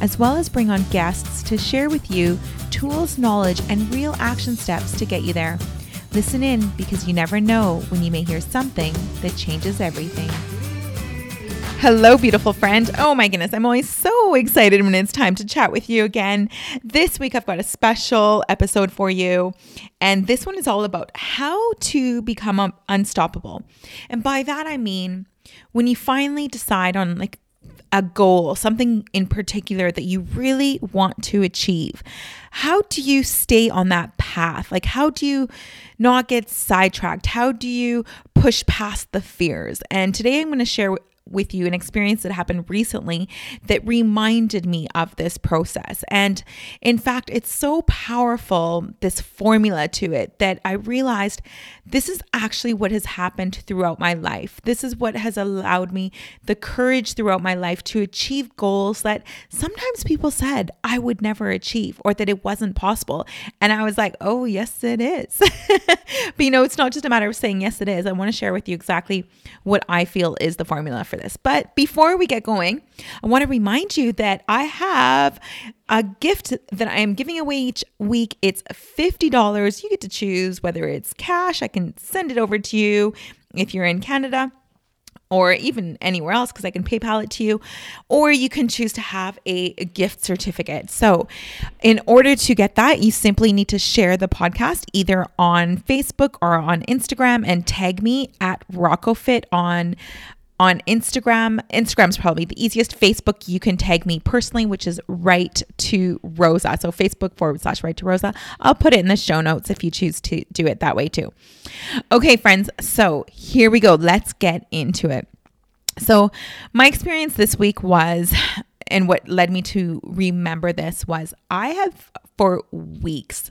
as well as bring on guests to share with you tools, knowledge, and real action steps to get you there. Listen in because you never know when you may hear something that changes everything. Hello, beautiful friend. Oh my goodness, I'm always so excited when it's time to chat with you again. This week, I've got a special episode for you, and this one is all about how to become unstoppable. And by that, I mean when you finally decide on like a goal, something in particular that you really want to achieve, how do you stay on that path? Like, how do you not get sidetracked? How do you push past the fears? And today I'm going to share with you an experience that happened recently that reminded me of this process. And in fact, it's so powerful, this formula to it, that I realized this is actually what has happened throughout my life. This is what has allowed me the courage throughout my life to achieve goals that sometimes people said I would never achieve or that it wasn't possible. And I was like, oh, yes, it is. but you know, it's not just a matter of saying, yes, it is. I want to share with you exactly what I feel is the formula for this. But before we get going, I want to remind you that I have a gift that I am giving away each week. It's $50. You get to choose whether it's cash, I can send it over to you if you're in Canada or even anywhere else because I can PayPal it to you, or you can choose to have a, gift certificate. So, in order to get that, you simply need to share the podcast either on Facebook or on Instagram and tag me at RocoFit on on Instagram. Instagram's probably the easiest. Facebook, you can tag me personally, which is right to Rosa. So Facebook forward slash right to Rosa. I'll put it in the show notes if you choose to do it that way too. Okay, friends. So here we go. Let's get into it. So my experience this week was, and what led me to remember this was I have for weeks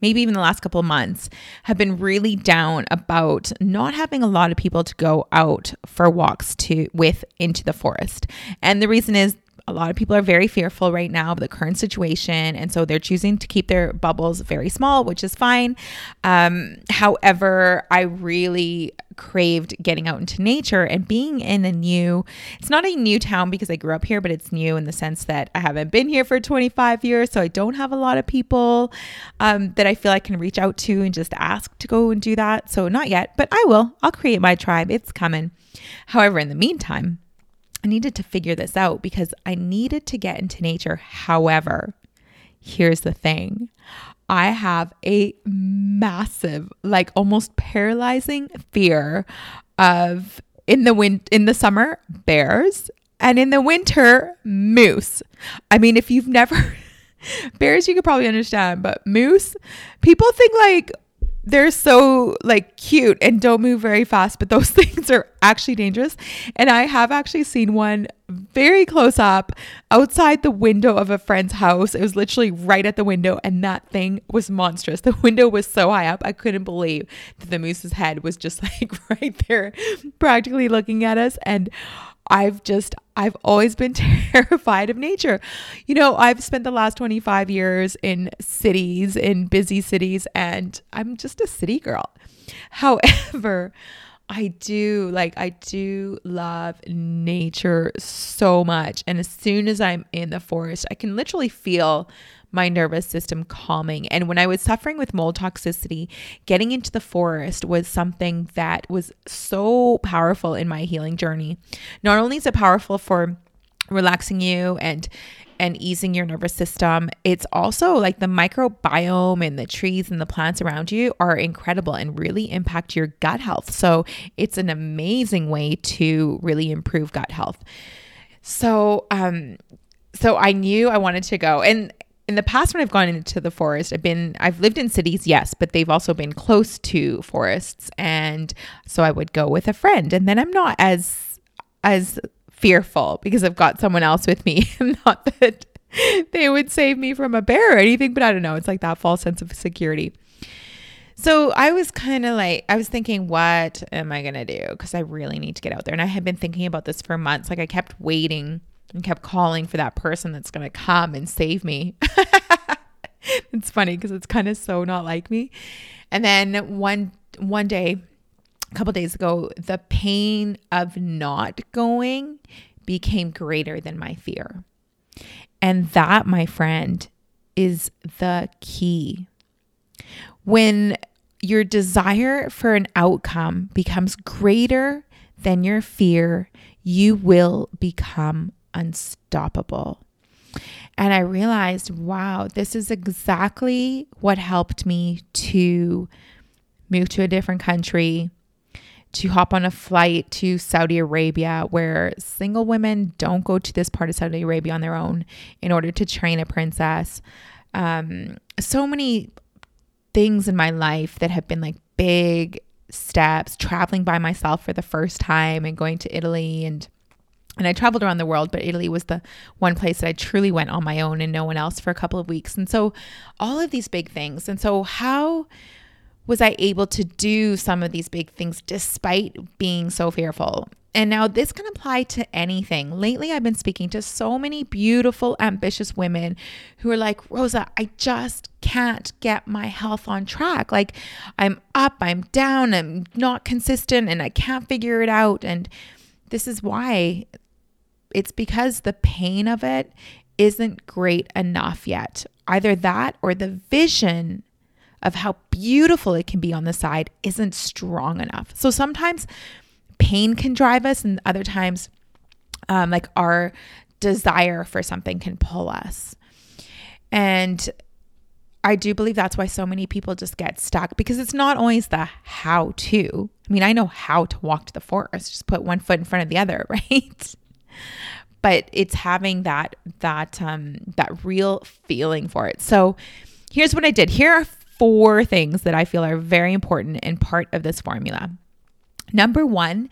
maybe even the last couple of months, have been really down about not having a lot of people to go out for walks to with into the forest. And the reason is a lot of people are very fearful right now of the current situation. And so they're choosing to keep their bubbles very small, which is fine. Um, however, I really craved getting out into nature and being in a new, it's not a new town because I grew up here, but it's new in the sense that I haven't been here for 25 years. So I don't have a lot of people um, that I feel I can reach out to and just ask to go and do that. So not yet, but I will. I'll create my tribe. It's coming. However, in the meantime, I needed to figure this out because I needed to get into nature. However, here's the thing I have a massive, like almost paralyzing fear of in the win- in the summer bears and in the winter moose. I mean, if you've never bears you could probably understand, but moose, people think like they're so like cute and don't move very fast, but those things are actually dangerous. And I have actually seen one very close up outside the window of a friend's house. It was literally right at the window, and that thing was monstrous. The window was so high up, I couldn't believe that the moose's head was just like right there, practically looking at us. And I've just, I've always been terrified of nature. You know, I've spent the last 25 years in cities, in busy cities, and I'm just a city girl. However, I do like I do love nature so much and as soon as I'm in the forest I can literally feel my nervous system calming. And when I was suffering with mold toxicity, getting into the forest was something that was so powerful in my healing journey. Not only is it powerful for relaxing you and and easing your nervous system. It's also like the microbiome and the trees and the plants around you are incredible and really impact your gut health. So, it's an amazing way to really improve gut health. So, um so I knew I wanted to go. And in the past when I've gone into the forest, I've been I've lived in cities, yes, but they've also been close to forests and so I would go with a friend and then I'm not as as fearful because I've got someone else with me. and not that they would save me from a bear or anything, but I don't know. It's like that false sense of security. So I was kind of like, I was thinking, what am I going to do? Because I really need to get out there. And I had been thinking about this for months. Like I kept waiting and kept calling for that person that's going to come and save me. it's funny because it's kind of so not like me. And then one one day, a couple days ago, the pain of not going became greater than my fear. And that, my friend, is the key. When your desire for an outcome becomes greater than your fear, you will become unstoppable. And I realized, wow, this is exactly what helped me to move to a different country, to hop on a flight to Saudi Arabia, where single women don't go to this part of Saudi Arabia on their own in order to train a princess. Um, so many things in my life that have been like big steps, traveling by myself for the first time and going to Italy and and I traveled around the world, but Italy was the one place that I truly went on my own and no one else for a couple of weeks. And so all of these big things. And so how was I able to do some of these big things despite being so fearful? And now this can apply to anything. Lately, I've been speaking to so many beautiful, ambitious women who are like, Rosa, I just can't get my health on track. Like, I'm up, I'm down, I'm not consistent, and I can't figure it out. And this is why it's because the pain of it isn't great enough yet. Either that or the vision of how beautiful it can be on the side isn't strong enough. So sometimes pain can drive us, and other times, um, like our desire for something can pull us. And I do believe that's why so many people just get stuck because it's not always the how to. I mean, I know how to walk to the forest, just put one foot in front of the other, right? But it's having that that um that real feeling for it. So here's what I did. Here are four things that I feel are very important and part of this formula. Number one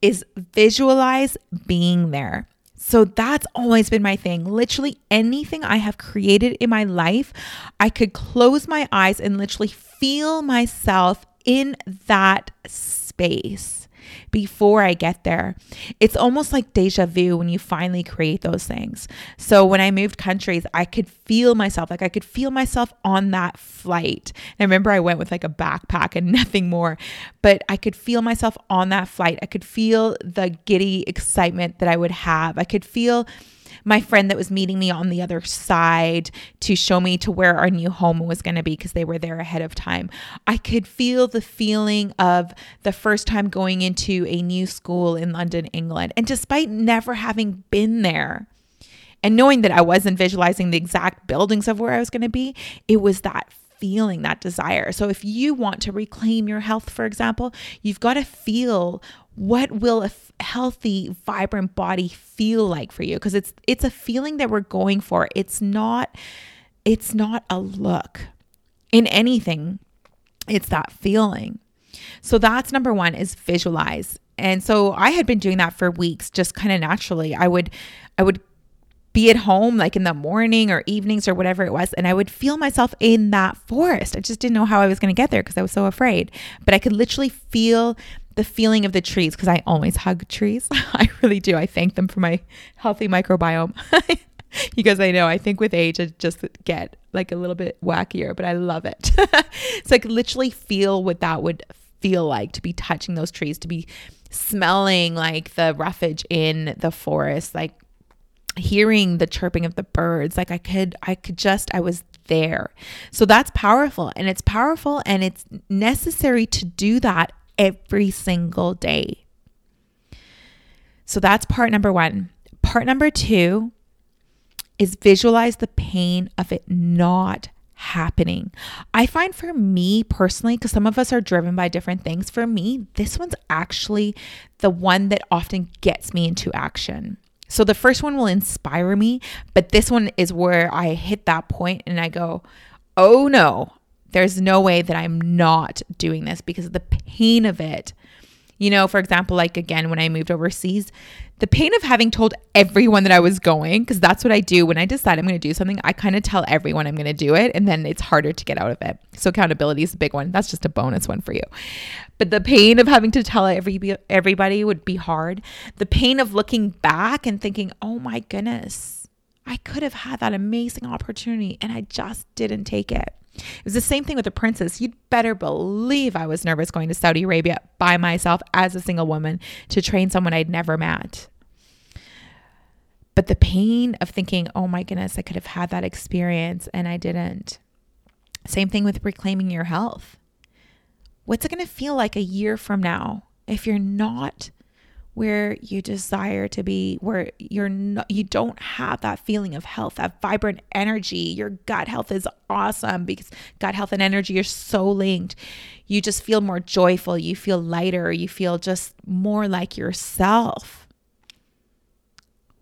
is visualize being there. So that's always been my thing. Literally anything I have created in my life, I could close my eyes and literally feel myself in that space before I get there. It's almost like deja vu when you finally create those things. So when I moved countries, I could feel myself, like I could feel myself on that flight. And I remember I went with like a backpack and nothing more, but I could feel myself on that flight. I could feel the giddy excitement that I would have. I could feel my friend that was meeting me on the other side to show me to where our new home was going to be because they were there ahead of time. I could feel the feeling of the first time going into a new school in London, England. And despite never having been there, and knowing that I wasn't visualizing the exact buildings of where I was going to be, it was that feeling that desire. So if you want to reclaim your health, for example, you've got to feel what will a f- healthy vibrant body feel like for you? Because it's it's a feeling that we're going for. It's not it's not a look. In anything it's that feeling. So that's number 1 is visualize. And so I had been doing that for weeks just kind of naturally. I would I would be at home like in the morning or evenings or whatever it was and I would feel myself in that forest. I just didn't know how I was going to get there because I was so afraid. But I could literally feel the feeling of the trees because I always hug trees. I really do. I thank them for my healthy microbiome. because I know I think with age I just get like a little bit wackier, but I love it. so I could literally feel what that would feel like to be touching those trees, to be smelling like the roughage in the forest, like hearing the chirping of the birds. Like I could I could just I was there. So that's powerful and it's powerful and it's necessary to do that every single day. So that's part number one. Part number two is visualize the pain of it not happening. I find for me personally, because some of us are driven by different things, for me, this one's actually the one that often gets me into action. So the first one will inspire me, but this one is where I hit that point and I go, oh no, there's no way that I'm not doing this because of the pain of it You know, for example, like again, when I moved overseas, the pain of having told everyone that I was going, because that's what I do when I decide I'm going to do something, I kind of tell everyone I'm going to do it, and then it's harder to get out of it. So accountability is a big one. That's just a bonus one for you. But the pain of having to tell every, everybody would be hard. The pain of looking back and thinking, oh my goodness, I could have had that amazing opportunity and I just didn't take it. It was the same thing with the princess. You'd better believe I was nervous going to Saudi Arabia by myself as a single woman to train someone I'd never met. But the pain of thinking, oh my goodness, I could have had that experience and I didn't. Same thing with reclaiming your health. What's it going to feel like a year from now if you're not where you desire to be where you're not you don't have that feeling of health that vibrant energy. Your gut health is awesome because gut health and energy are so linked. You just feel more joyful. You feel lighter. You feel just more like yourself.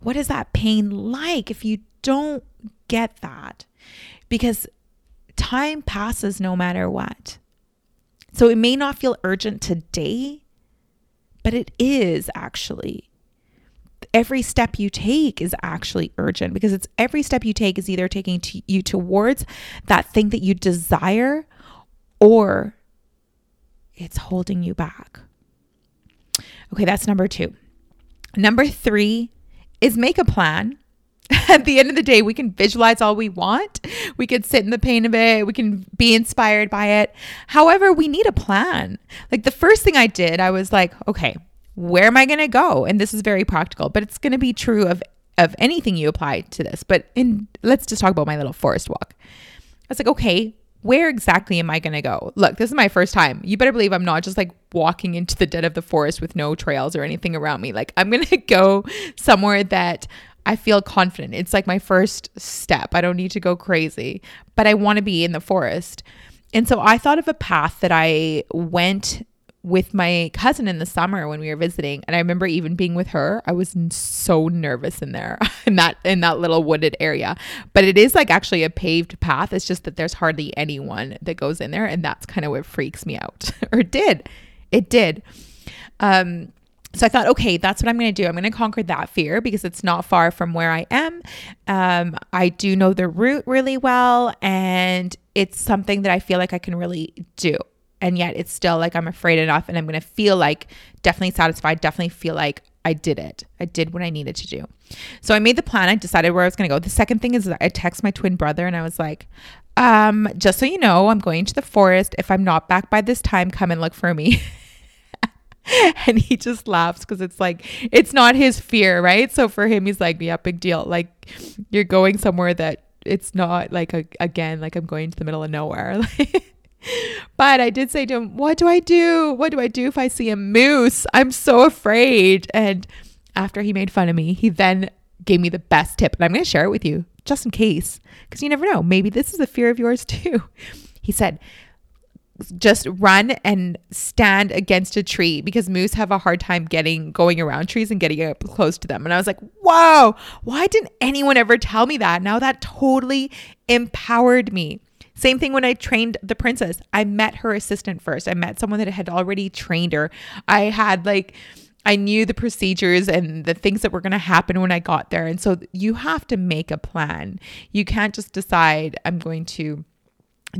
What is that pain like if you don't get that? Because time passes no matter what. So it may not feel urgent today but it is actually. Every step you take is actually urgent because it's every step you take is either taking to you towards that thing that you desire or it's holding you back. Okay, that's number two. Number three is make a plan at the end of the day, we can visualize all we want. We could sit in the pain of it. We can be inspired by it. However, we need a plan. Like the first thing I did, I was like, okay, where am I going to go? And this is very practical, but it's going to be true of of anything you apply to this. But in let's just talk about my little forest walk. I was like, okay, where exactly am I going to go? Look, this is my first time. You better believe I'm not just like walking into the dead of the forest with no trails or anything around me. Like, I'm going to go somewhere that I feel confident. It's like my first step. I don't need to go crazy, but I want to be in the forest. And so I thought of a path that I went with my cousin in the summer when we were visiting and I remember even being with her I was so nervous in there in that in that little wooded area but it is like actually a paved path it's just that there's hardly anyone that goes in there and that's kind of what freaks me out or did it did um so I thought, okay, that's what I'm going to do. I'm going to conquer that fear because it's not far from where I am. Um, I do know the route really well, and it's something that I feel like I can really do. And yet it's still like I'm afraid enough, and I'm going to feel like definitely satisfied, definitely feel like I did it. I did what I needed to do. So I made the plan. I decided where I was going to go. The second thing is I text my twin brother and I was like, um, just so you know, I'm going to the forest. If I'm not back by this time, come and look for me. and he just laughs because it's like it's not his fear, right? So for him, he's like, yeah, big deal. Like you're going somewhere that it's not like a, again, like I'm going to the middle of nowhere. but I did say to him, What do I do? What do I do if I see a moose? I'm so afraid. And after he made fun of me, he then gave me the best tip. And I'm going to share it with you just in case, because you never know. Maybe this is a fear of yours too. He said, just run and stand against a tree because moose have a hard time getting going around trees and getting up close to them. And I was like, whoa, why didn't anyone ever tell me that? Now that totally empowered me. Same thing when I trained the princess. I met her assistant first. I met someone that had already trained her. I had like, I knew the procedures and the things that were going to happen when I got there. And so you have to make a plan. You can't just decide, I'm going to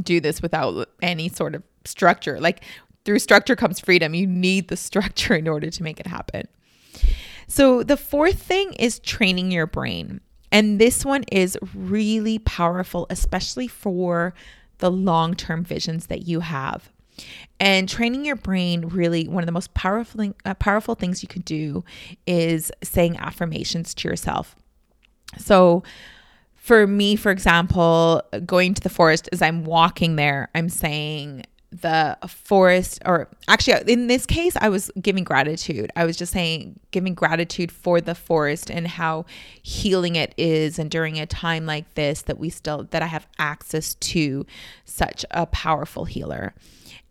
do this without any sort of structure. Like through structure comes freedom. You need the structure in order to make it happen. So the fourth thing is training your brain. And this one is really powerful, especially for the long term visions that you have. And training your brain really one of the most powerful uh, powerful things you could do is saying affirmations to yourself. So for me, for example, going to the forest as I'm walking there, I'm saying the forest or actually uh, in this case i was giving gratitude i was just saying giving gratitude for the forest and how healing it is and during a time like this that we still that i have access to such a powerful healer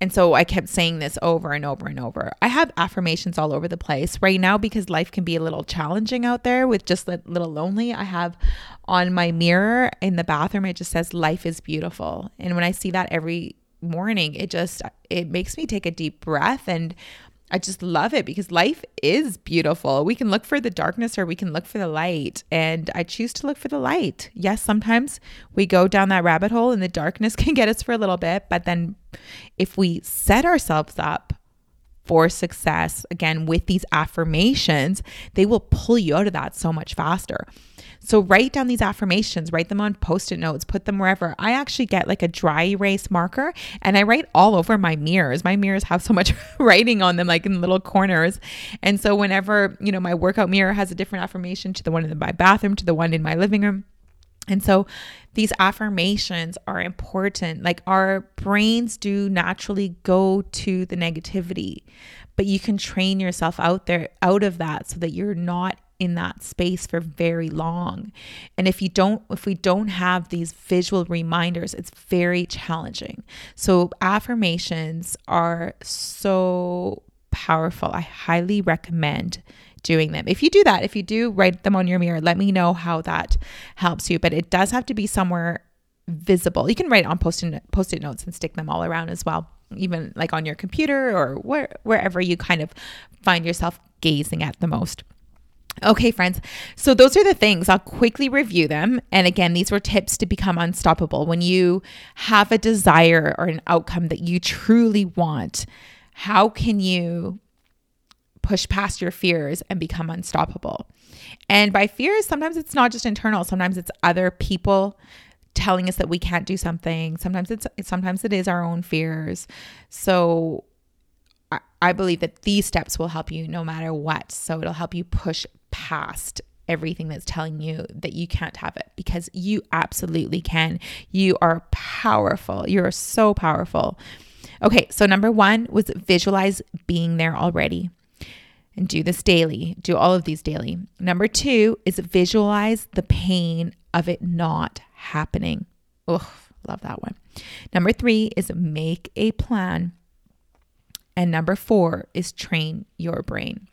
and so I kept saying this over and over and over. I have affirmations all over the place right now because life can be a little challenging out there with just a little lonely. I have on my mirror in the bathroom, it just says, Life is beautiful. And when I see that every morning it just it makes me take a deep breath and I just love it because life is beautiful. We can look for the darkness or we can look for the light. And I choose to look for the light. Yes, sometimes we go down that rabbit hole and the darkness can get us for a little bit. But then if we set ourselves up for success, again, with these affirmations, they will pull you out of that so much faster. So write down these affirmations, write them on post it notes, put them wherever. I actually get like a dry erase marker and I write all over my mirrors. My mirrors have so much writing on them, like in little corners. And so whenever, you know, my workout mirror has a different affirmation to the one in my bathroom, to the one in my living room. And so these affirmations are important. Like our brains do naturally go to the negativity, but you can train yourself out there out of that so that you're not in that space for very long. And if you don't if we don't have these visual reminders, it's very challenging. So affirmations are so powerful. I highly recommend doing them. If you do that, if you do write them on your mirror, let me know how that helps you, but it does have to be somewhere visible. You can write on post-it post-it notes and stick them all around as well even like on your computer or where, wherever you kind of find yourself gazing at the most. Okay, friends. So those are the things. I'll quickly review them. And again, these were tips to become unstoppable. When you have a desire or an outcome that you truly want, how can you push past your fears and become unstoppable? And by fears, sometimes it's not just internal, sometimes it's other people telling us that we can't do something. Sometimes it's sometimes it is our own fears. So I believe that these steps will help you no matter what. So it'll help you push past everything that's telling you that you can't have it because you absolutely can. You are powerful. You're so powerful. Okay, so number one was visualize being there already and do this daily. Do all of these daily. Number two is visualize the pain of it not happening. Ugh, love that one. Number three is make a plan. And number four is train your brain.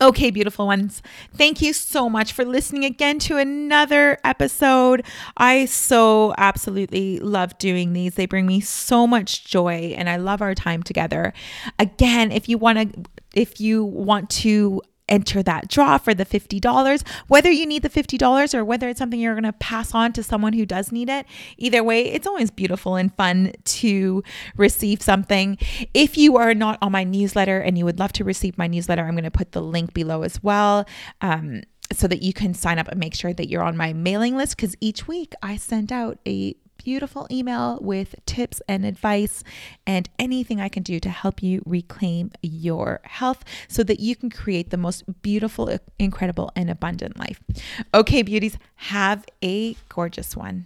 Okay, beautiful ones. Thank you so much for listening again to another episode. I so absolutely love doing these. They bring me so much joy and I love our time together. Again, if you want to if you want to enter that draw for the $50, whether you need the $50 or whether it's something you're going to pass on to someone who does need it. Either way, it's always beautiful and fun to receive something. If you are not on my newsletter and you would love to receive my newsletter, I'm going to put the link below as well. Um, so that you can sign up and make sure that you're on my mailing list because each week I send out a beautiful email with tips and advice and anything I can do to help you reclaim your health so that you can create the most beautiful, incredible, and abundant life. Okay, beauties, have a gorgeous one.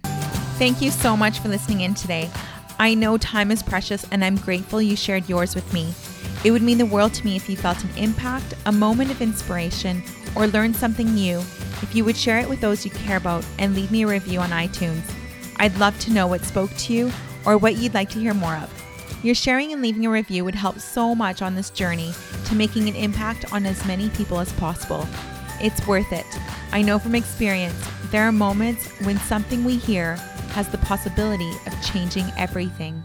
Thank you so much for listening in today. I know time is precious and I'm grateful you shared yours with me. It would mean the world to me if you felt an impact, a moment of inspiration, or learned something new. If you would share it with those you care about and leave me a review on iTunes. I'd love to know what spoke to you or what you'd like to hear more of. Your sharing and leaving a review would help so much on this journey to making an impact on as many people as possible. It's worth it. I know from experience, there are moments when something we hear has the possibility of changing everything.